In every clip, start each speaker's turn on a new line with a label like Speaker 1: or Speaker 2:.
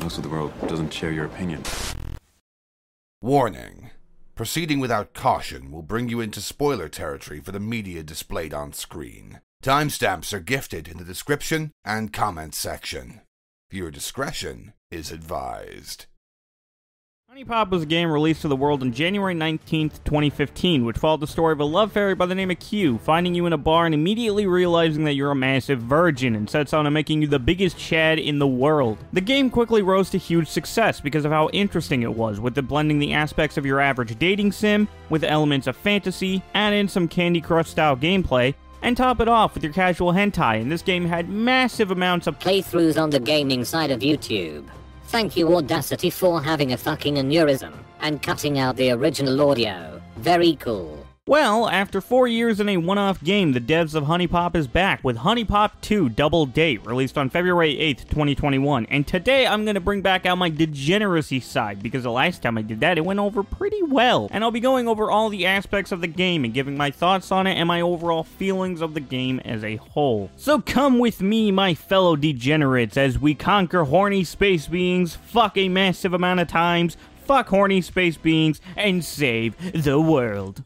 Speaker 1: Most of the world doesn't share your opinion.
Speaker 2: Warning. Proceeding without caution will bring you into spoiler territory for the media displayed on screen. Timestamps are gifted in the description and comment section. Viewer discretion is advised.
Speaker 3: HuniePop was a game released to the world on January 19th, 2015, which followed the story of a love fairy by the name of Kyu, finding you in a bar and immediately realizing that you're a massive virgin, and sets on to making you the biggest Chad in the world. The game quickly rose to huge success because of how interesting it was, with it blending the aspects of your average dating sim with elements of fantasy, add in some Candy Crush style gameplay, and top it off with your casual hentai, and this game had massive amounts of
Speaker 4: playthroughs on the gaming side of YouTube. Thank you Audacity for having a fucking aneurysm and cutting out the original audio. Very cool.
Speaker 3: Well, after four years in a one-off game, the devs of HuniePop is back with HuniePop 2 Double Date, released on February 8th, 2021. And today I'm going to bring back out my degeneracy side, because the last time I did that, it went over pretty well. And I'll be going over all the aspects of the game and giving my thoughts on it and my overall feelings of the game as a whole. So come with me, my fellow degenerates, as we conquer horny space beings, fuck a massive amount of times, fuck horny space beings, and save the world.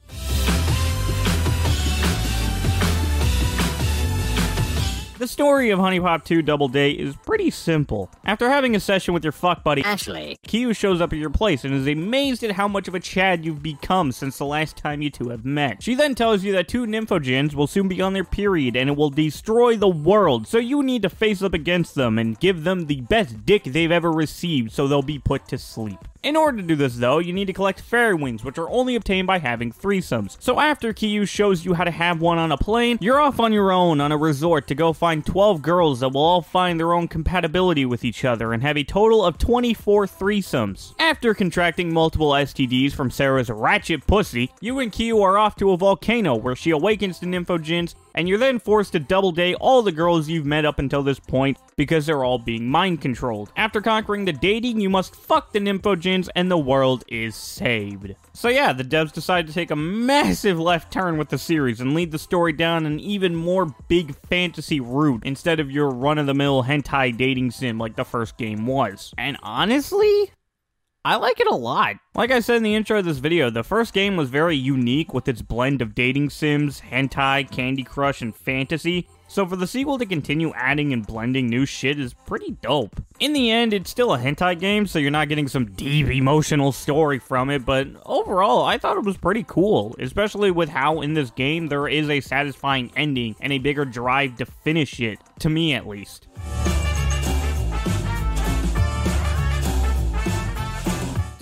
Speaker 3: The story of HuniePop 2 Double Date is pretty simple. After having a session with your fuck buddy
Speaker 4: Ashley,
Speaker 3: Kyu shows up at your place and is amazed at how much of a Chad you've become since the last time you two have met. She then tells you that two Nymphojinns will soon be on their period and it will destroy the world, so you need to face up against them and give them the best dick they've ever received so they'll be put to sleep. In order to do this, though, you need to collect fairy wings, which are only obtained by having threesomes. So after Kyu shows you how to have one on a plane, you're off on your own on a resort to go find 12 girls that will all find their own compatibility with each other and have a total of 24 threesomes. After contracting multiple STDs from Sarah's ratchet pussy, you and Kyu are off to a volcano where she awakens the Nymphojinns and you're then forced to double date all the girls you've met up until this point because they're all being mind controlled. After conquering the dating, you must fuck the Nymphojinns and the world is saved. So yeah, the devs decided to take a massive left turn with the series and lead the story down an even more big fantasy route instead of your run-of-the-mill hentai dating sim like the first game was. And honestly, I like it a lot. Like I said in the intro of this video, the first game was very unique with its blend of dating sims, hentai, Candy Crush, and fantasy. So for the sequel to continue adding and blending new shit is pretty dope. In the end, it's still a hentai game, so you're not getting some deep emotional story from it, but overall, I thought it was pretty cool, especially with how in this game there is a satisfying ending and a bigger drive to finish it, to me at least.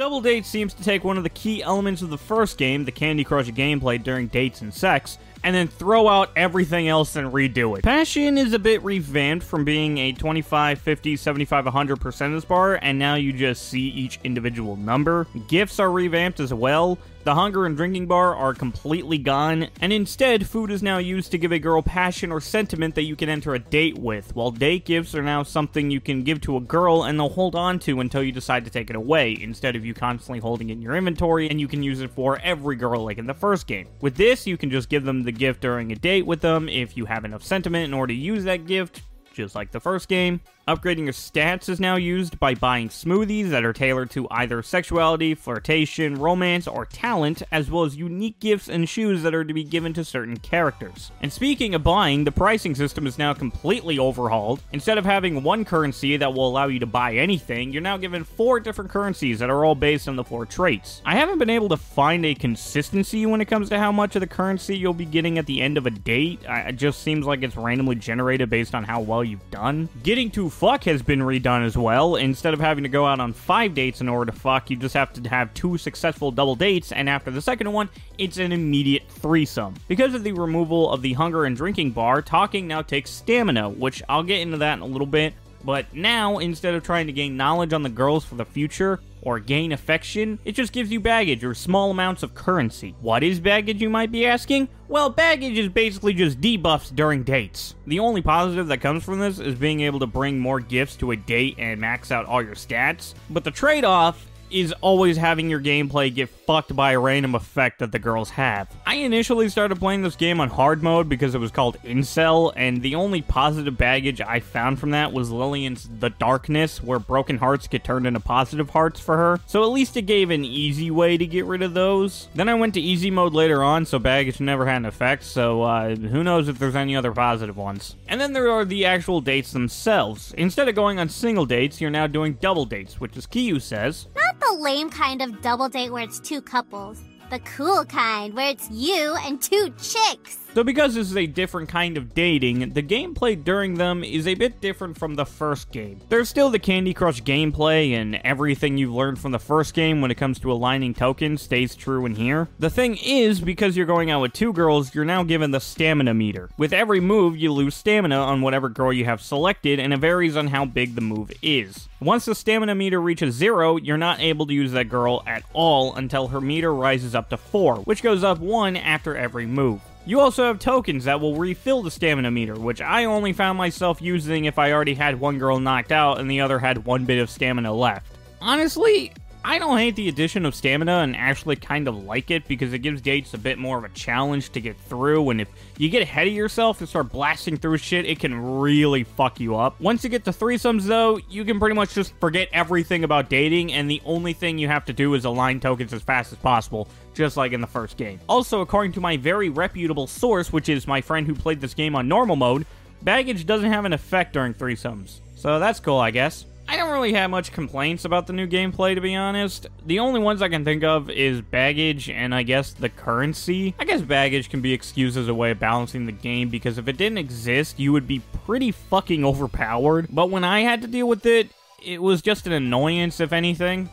Speaker 3: Double Date seems to take one of the key elements of the first game, the Candy Crush gameplay during dates and sex, and then throw out everything else and redo it. Passion is a bit revamped from being a 25, 50, 75, 100 percentage bar, and now you just see each individual number. Gifts are revamped as well. The hunger and drinking bar are completely gone, and instead, food is now used to give a girl passion or sentiment that you can enter a date with, while date gifts are now something you can give to a girl and they'll hold on to until you decide to take it away, instead of you constantly holding it in your inventory and you can use it for every girl like in the first game. With this, you can just give them the gift during a date with them if you have enough sentiment in order to use that gift, just like the first game. Upgrading your stats is now used by buying smoothies that are tailored to either sexuality, flirtation, romance, or talent, as well as unique gifts and shoes that are to be given to certain characters. And speaking of buying, the pricing system is now completely overhauled. Instead of having one currency that will allow you to buy anything, you're now given four different currencies that are all based on the four traits. I haven't been able to find a consistency when it comes to how much of the currency you'll be getting at the end of a date. It just seems like it's randomly generated based on how well you've done. Getting to fuck has been redone as well. Instead of having to go out on five dates in order to fuck, you just have to have two successful double dates, and after the second one, it's an immediate threesome. Because of the removal of the hunger and drinking bar, talking now takes stamina, which I'll get into that in a little bit. But now, instead of trying to gain knowledge on the girls for the future, or gain affection, it just gives you baggage or small amounts of currency. What is baggage, you might be asking? Well, baggage is basically just debuffs during dates. The only positive that comes from this is being able to bring more gifts to a date and max out all your stats, but the trade off is always having your gameplay get fucked by a random effect that the girls have. I initially started playing this game on hard mode because it was called Incel, and the only positive baggage I found from that was Lillian's The Darkness, where broken hearts get turned into positive hearts for her. So at least it gave an easy way to get rid of those. Then I went to easy mode later on, so baggage never had an effect, so uh, who knows if there's any other positive ones. And then there are the actual dates themselves. Instead of going on single dates, you're now doing double dates, which as Kyu says,
Speaker 5: Not the lame kind of double date where it's two couples. The cool kind where it's you and two chicks.
Speaker 3: So, because this is a different kind of dating, the gameplay during them is a bit different from the first game. There's still the Candy Crush gameplay, and everything you've learned from the first game when it comes to aligning tokens stays true in here. The thing is, because you're going out with two girls, you're now given the stamina meter. With every move, you lose stamina on whatever girl you have selected, and it varies on how big the move is. Once the stamina meter reaches zero, you're not able to use that girl at all until her meter rises up to 4, which goes up 1 after every move. You also have tokens that will refill the stamina meter, which I only found myself using if I already had one girl knocked out and the other had one bit of stamina left. Honestly, I don't hate the addition of stamina and actually kind of like it because it gives dates a bit more of a challenge to get through. And if you get ahead of yourself and start blasting through shit, it can really fuck you up. Once you get to threesomes, though, you can pretty much just forget everything about dating, and the only thing you have to do is align tokens as fast as possible, just like in the first game. Also, according to my very reputable source, which is my friend who played this game on normal mode, baggage doesn't have an effect during threesomes. So that's cool, I guess. I don't really have much complaints about the new gameplay, to be honest. The only ones I can think of is baggage and I guess the currency. I guess baggage can be excused as a way of balancing the game because if it didn't exist, you would be pretty fucking overpowered. But when I had to deal with it, it was just an annoyance, if anything.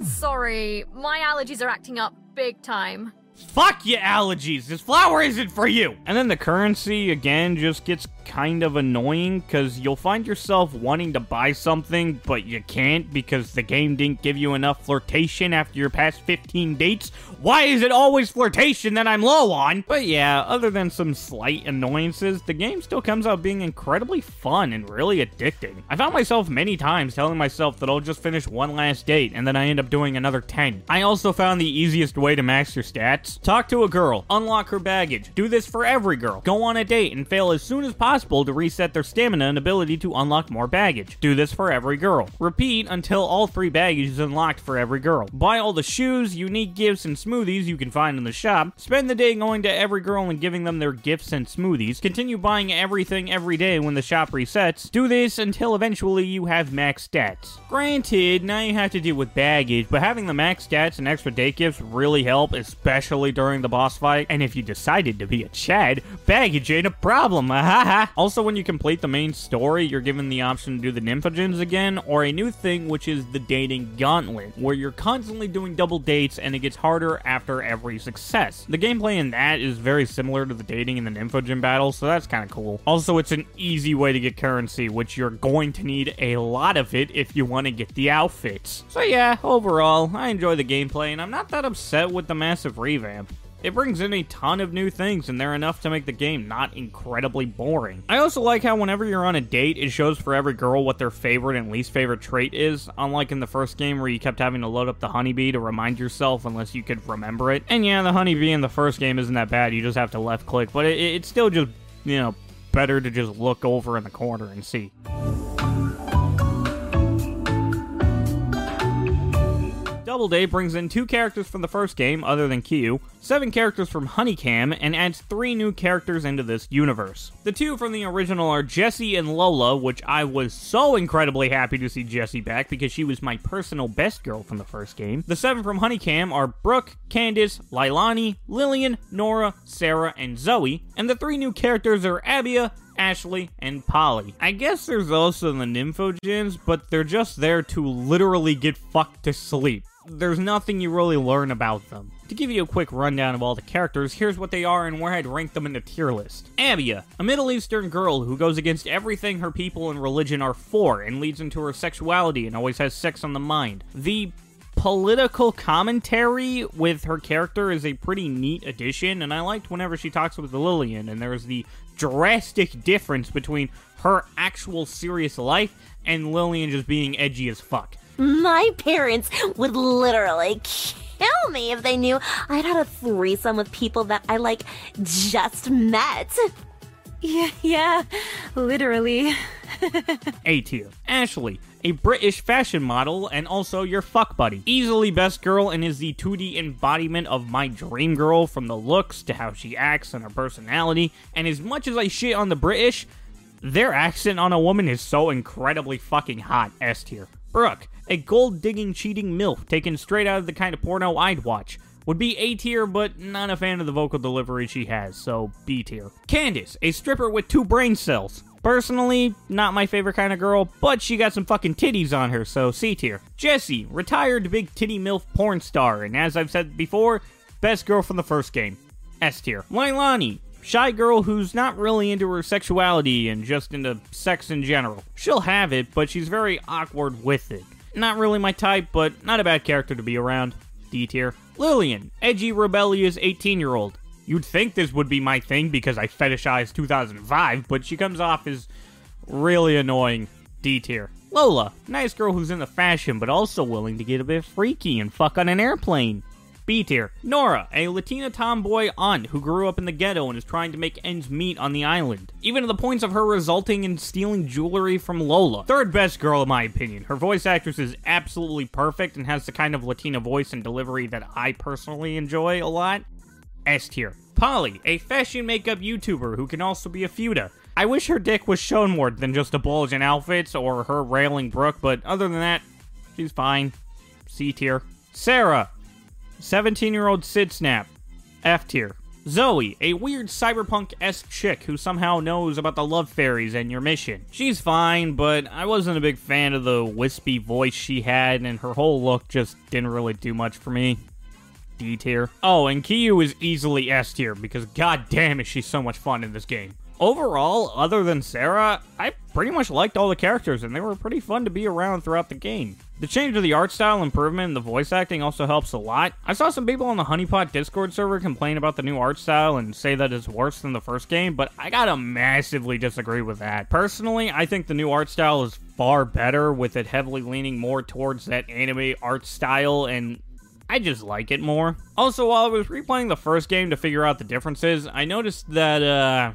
Speaker 6: Sorry, my allergies are acting up big time.
Speaker 3: Fuck your allergies. This flower isn't for you. And then the currency again just gets kind of annoying because you'll find yourself wanting to buy something, but you can't because the game didn't give you enough flirtation after your past 15 dates. Why is it always flirtation that I'm low on? But yeah, other than some slight annoyances, the game still comes out being incredibly fun and really addicting. I found myself many times telling myself that I'll just finish one last date and then I end up doing another 10. I also found the easiest way to max your stats. Talk to a girl, unlock her baggage. Do this for every girl. Go on a date and fail as soon as possible to reset their stamina and ability to unlock more baggage. Do this for every girl. Repeat until all three baggage is unlocked for every girl. Buy all the shoes, unique gifts, and smoothies you can find in the shop. Spend the day going to every girl and giving them their gifts and smoothies. Continue buying everything every day when the shop resets. Do this until eventually you have max stats. Granted, now you have to deal with baggage, but having the max stats and extra day gifts really help, especially during the boss fight. And if you decided to be a Chad, baggage ain't a problem. Also, when you complete the main story, you're given the option to do the Nymphojinns again, or a new thing which is the Dating Gauntlet, where you're constantly doing double dates and it gets harder after every success. The gameplay in that is very similar to the dating in the Nymphojinn battle, so that's kind of cool. Also, it's an easy way to get currency, which you're going to need a lot of it if you want to get the outfits. So yeah, overall, I enjoy the gameplay and I'm not that upset with the massive revamp. It brings in a ton of new things, and they're enough to make the game not incredibly boring. I also like how whenever you're on a date, it shows for every girl what their favorite and least favorite trait is, unlike in the first game where you kept having to load up the HunieBee to remind yourself unless you could remember it. And yeah, the HunieBee in the first game isn't that bad, you just have to left click, but it, it's still just, you know, better to just look over in the corner and see. Double Day brings in two characters from the first game, other than Kiyu, seven characters from HunieCam, and adds three new characters into this universe. The two from the original are Jessie and Lola, which I was so incredibly happy to see Jessie back because she was my personal best girl from the first game. The seven from HunieCam are Brooke, Candace, Lailani, Lillian, Nora, Sarah, and Zoey, and the three new characters are Abia, Ashley, and Polly. I guess there's also the Nymphogens, but they're just there to literally get fucked to sleep. There's nothing you really learn about them. To give you a quick rundown of all the characters, here's what they are and where I'd rank them in the tier list. Abia, a Middle Eastern girl who goes against everything her people and religion are for and leads into her sexuality and always has sex on the mind. The political commentary with her character is a pretty neat addition, and I liked whenever she talks with Lillian, and there's the drastic difference between her actual serious life and Lillian just being edgy as fuck.
Speaker 7: My parents would literally kill me if they knew I'd had a threesome with people that I, like, just met.
Speaker 8: Yeah, yeah, literally.
Speaker 3: A tier. Ashley, a British fashion model and also your fuck buddy. Easily best girl and is the 2D embodiment of my dream girl from the looks to how she acts and her personality. And as much as I shit on the British, their accent on a woman is so incredibly fucking hot. S tier. Brooke, a gold digging cheating MILF taken straight out of the kind of porno I'd watch. Would be A tier, but not a fan of the vocal delivery she has, so B tier. Candace, a stripper with two brain cells. Personally, not my favorite kind of girl, but she got some fucking titties on her, so C tier. Jessie, retired big titty MILF porn star, and as I've said before, best girl from the first game. S tier. Lailani, shy girl who's not really into her sexuality and just into sex in general. She'll have it, but she's very awkward with it. Not really my type, but not a bad character to be around. D tier. Lillian, edgy, rebellious 18 year old. You'd think this would be my thing because I fetishize 2005, but she comes off as really annoying. D tier. Lola, nice girl who's into fashion but also willing to get a bit freaky and fuck on an airplane. B tier. Nora, a Latina tomboy aunt who grew up in the ghetto and is trying to make ends meet on the island. Even to the points of her resulting in stealing jewelry from Lola. Third best girl in my opinion. Her voice actress is absolutely perfect and has the kind of Latina voice and delivery that I personally enjoy a lot. S tier. Polly, a fashion makeup YouTuber who can also be a futa. I wish her dick was shown more than just a bulge in outfits or her railing Brooke, but other than that, she's fine. C tier. Sarah, 17 year old Sid Snap. F tier. Zoey, a weird cyberpunk esque chick who somehow knows about the love fairies and your mission. She's fine, but I wasn't a big fan of the wispy voice she had, and her whole look just didn't really do much for me. D tier. Oh, and Kyu is easily S tier because goddamn is she so much fun in this game. Overall, other than Sarah, I pretty much liked all the characters and they were pretty fun to be around throughout the game. The change of the art style improvement and the voice acting also helps a lot. I saw some people on the HuniePop Discord server complain about the new art style and say that it's worse than the first game, but I gotta massively disagree with that. Personally, I think the new art style is far better, with it heavily leaning more towards that anime art style and I just like it more. Also, while I was replaying the first game to figure out the differences, I noticed that, uh,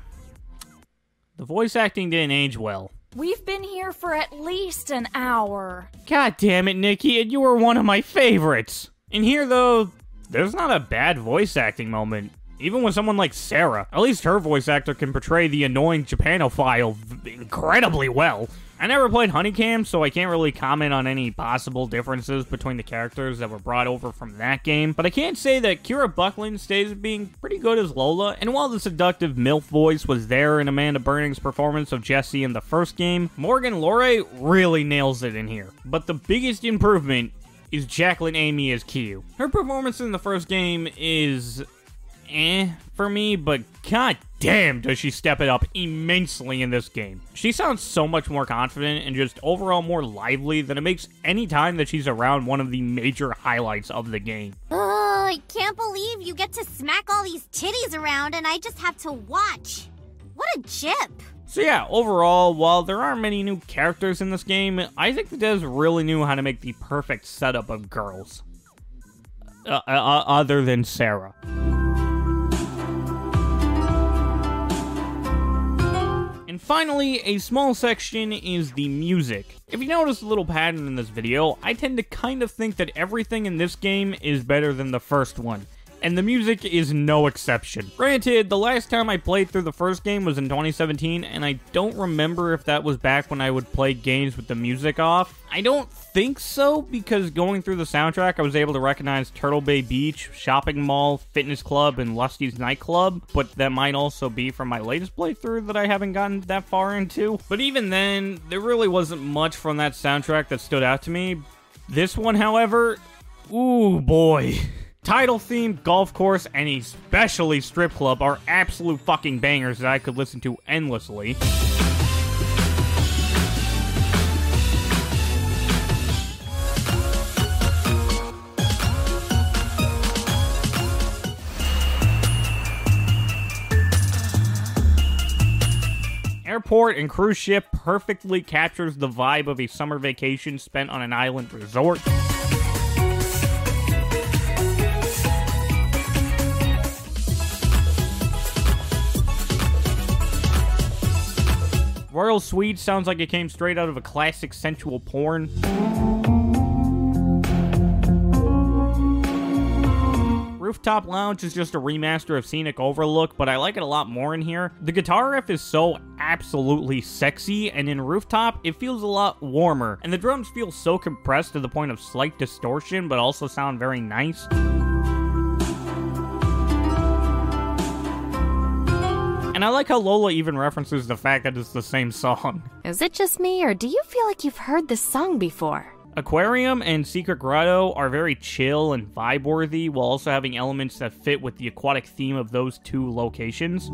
Speaker 3: the voice acting didn't age well.
Speaker 8: We've been here for at least an hour.
Speaker 3: God damn it, Nikki, and you were one of my favorites. In here, though, there's not a bad voice acting moment. Even with someone like Sarah, at least her voice actor can portray the annoying Japanophile incredibly well. I never played HunieCam, so I can't really comment on any possible differences between the characters that were brought over from that game, but I can say that Kira Buckland stays being pretty good as Lola, and while the seductive MILF voice was there in Amanda Burning's performance of Jessie in the first game, Morgan Lore really nails it in here. But the biggest improvement is Jacqueline Amy as Kyu. Her performance in the first game is eh for me, but god damn does she step it up immensely in this game. She sounds so much more confident and just overall more lively than it makes any time that she's around one of the major highlights of the game.
Speaker 5: Oh, I can't believe you get to smack all these titties around and I just have to watch. What a jip.
Speaker 3: So yeah, overall, while there aren't many new characters in this game, I think the devs really knew how to make the perfect setup of girls. Uh, uh, other than Sarah. Finally, a small section is the music. If you notice a little pattern in this video, I tend to kind of think that everything in this game is better than the first one. And the music is no exception. Granted, the last time I played through the first game was in 2017, and I don't remember if that was back when I would play games with the music off. I don't think so, because going through the soundtrack, I was able to recognize Turtle Bay Beach, Shopping Mall, Fitness Club, and Lusty's Nightclub, but that might also be from my latest playthrough that I haven't gotten that far into. But even then, there really wasn't much from that soundtrack that stood out to me. This one, however, ooh boy. Title theme, golf course, and especially strip club are absolute fucking bangers that I could listen to endlessly. Airport and cruise ship perfectly captures the vibe of a summer vacation spent on an island resort. Royal Suite sounds like it came straight out of a classic sensual porn. Rooftop Lounge is just a remaster of Scenic Overlook, but I like it a lot more in here. The guitar riff is so absolutely sexy, and in Rooftop, it feels a lot warmer, and the drums feel so compressed to the point of slight distortion, but also sound very nice. And I like how Lola even references the fact that it's the same song.
Speaker 9: Is it just me, or do you feel like you've heard this song before?
Speaker 3: Aquarium and Secret Grotto are very chill and vibe worthy while also having elements that fit with the aquatic theme of those two locations.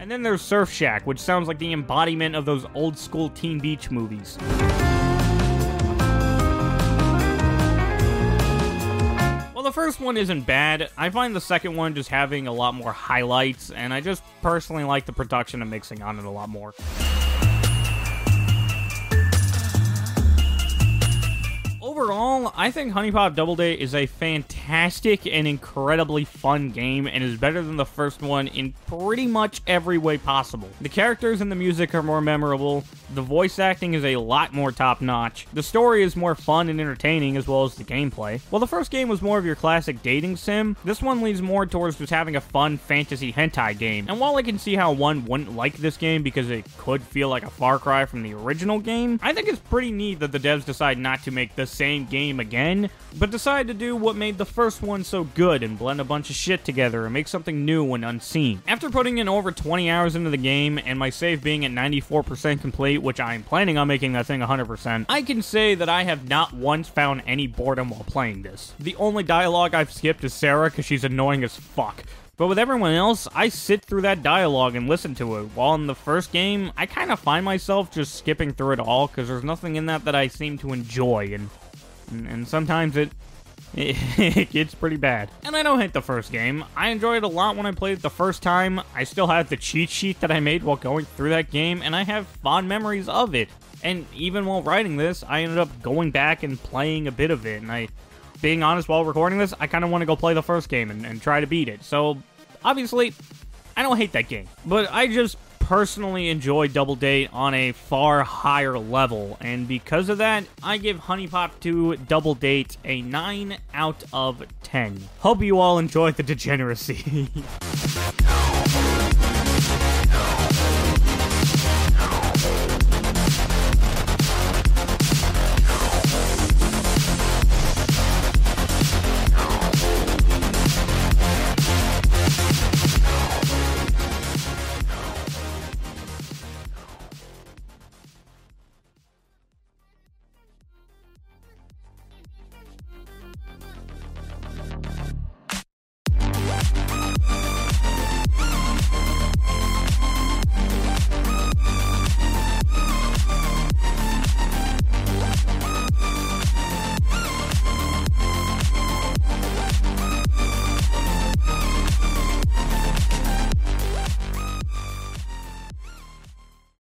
Speaker 3: And then there's Surf Shack, which sounds like the embodiment of those old school Teen Beach movies. The first one isn't bad. I find the second one just having a lot more highlights, and I just personally like the production and mixing on it a lot more. Overall, I think HuniePop Double Date is a fantastic and incredibly fun game and is better than the first one in pretty much every way possible. The characters and the music are more memorable, the voice acting is a lot more top notch, the story is more fun and entertaining as well as the gameplay. While the first game was more of your classic dating sim, this one leans more towards just having a fun fantasy hentai game. And while I can see how one wouldn't like this game because it could feel like a far cry from the original game, I think it's pretty neat that the devs decide not to make the same game again, but decide to do what made the first one so good and blend a bunch of shit together and make something new and unseen. After putting in over 20 hours into the game and my save being at 94% complete, which I'm planning on making that thing 100%, I can say that I have not once found any boredom while playing this. The only dialogue I've skipped is Sarah because she's annoying as fuck. But with everyone else, I sit through that dialogue and listen to it. While in the first game, I kind of find myself just skipping through it all because there's nothing in that that I seem to enjoy, and and, and sometimes it, it it gets pretty bad. And I don't hate the first game. I enjoyed it a lot when I played it the first time. I still have the cheat sheet that I made while going through that game, and I have fond memories of it. And even while writing this, I ended up going back and playing a bit of it, and I being honest while recording this, I kind of want to go play the first game and, and try to beat it. So, obviously, I don't hate that game. But I just personally enjoy Double Date on a far higher level. And because of that, I give HuniePop 2 Double Date a 9 out of 10. Hope you all enjoyed the degeneracy.